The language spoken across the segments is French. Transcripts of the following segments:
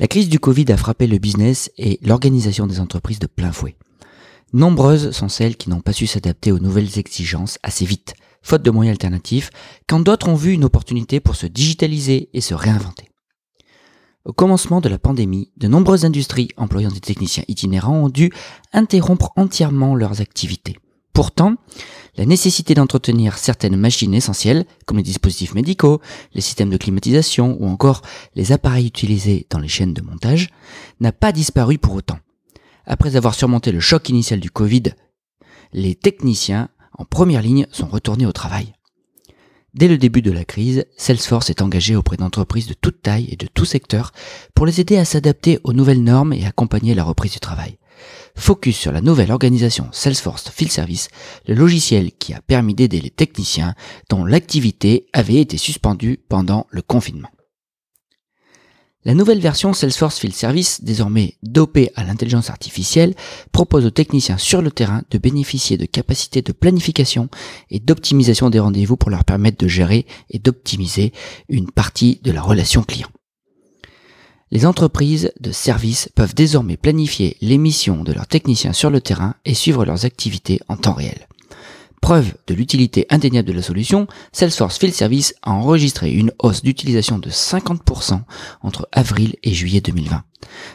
La crise du Covid a frappé le business et l'organisation des entreprises de plein fouet. Nombreuses sont celles qui n'ont pas su s'adapter aux nouvelles exigences assez vite, faute de moyens alternatifs, quand d'autres ont vu une opportunité pour se digitaliser et se réinventer. Au commencement de la pandémie, de nombreuses industries employant des techniciens itinérants ont dû interrompre entièrement leurs activités. Pourtant, la nécessité d'entretenir certaines machines essentielles, comme les dispositifs médicaux, les systèmes de climatisation ou encore les appareils utilisés dans les chaînes de montage, n'a pas disparu pour autant. Après avoir surmonté le choc initial du Covid, les techniciens en première ligne sont retournés au travail. Dès le début de la crise, Salesforce est engagé auprès d'entreprises de toute taille et de tout secteur pour les aider à s'adapter aux nouvelles normes et accompagner la reprise du travail. Focus sur la nouvelle organisation Salesforce Field Service, le logiciel qui a permis d'aider les techniciens dont l'activité avait été suspendue pendant le confinement. La nouvelle version Salesforce Field Service, désormais dopée à l'intelligence artificielle, propose aux techniciens sur le terrain de bénéficier de capacités de planification et d'optimisation des rendez-vous pour leur permettre de gérer et d'optimiser une partie de la relation client. Les entreprises de services peuvent désormais planifier les missions de leurs techniciens sur le terrain et suivre leurs activités en temps réel. Preuve de l'utilité indéniable de la solution, Salesforce Field Service a enregistré une hausse d'utilisation de 50% entre avril et juillet 2020.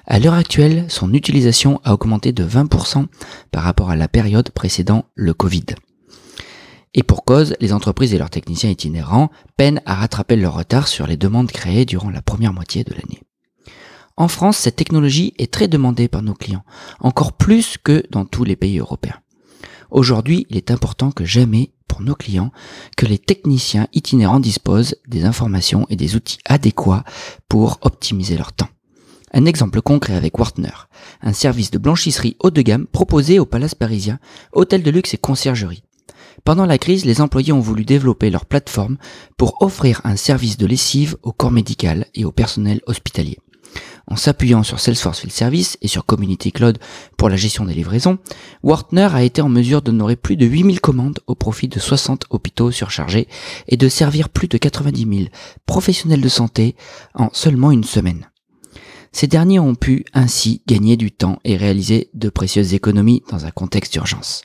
À l'heure actuelle, son utilisation a augmenté de 20% par rapport à la période précédant le Covid. Et pour cause, les entreprises et leurs techniciens itinérants peinent à rattraper leur retard sur les demandes créées durant la première moitié de l'année. En France, cette technologie est très demandée par nos clients, encore plus que dans tous les pays européens. Aujourd'hui, il est important que jamais pour nos clients que les techniciens itinérants disposent des informations et des outils adéquats pour optimiser leur temps. Un exemple concret avec Wartner, un service de blanchisserie haut de gamme proposé au Palace parisien, hôtel de luxe et conciergerie. Pendant la crise, les employés ont voulu développer leur plateforme pour offrir un service de lessive au corps médical et au personnel hospitalier. En s'appuyant sur Salesforce Field Service et sur Community Cloud pour la gestion des livraisons, Wartner a été en mesure d'honorer plus de 8000 commandes au profit de 60 hôpitaux surchargés et de servir plus de 90 000 professionnels de santé en seulement une semaine. Ces derniers ont pu ainsi gagner du temps et réaliser de précieuses économies dans un contexte d'urgence.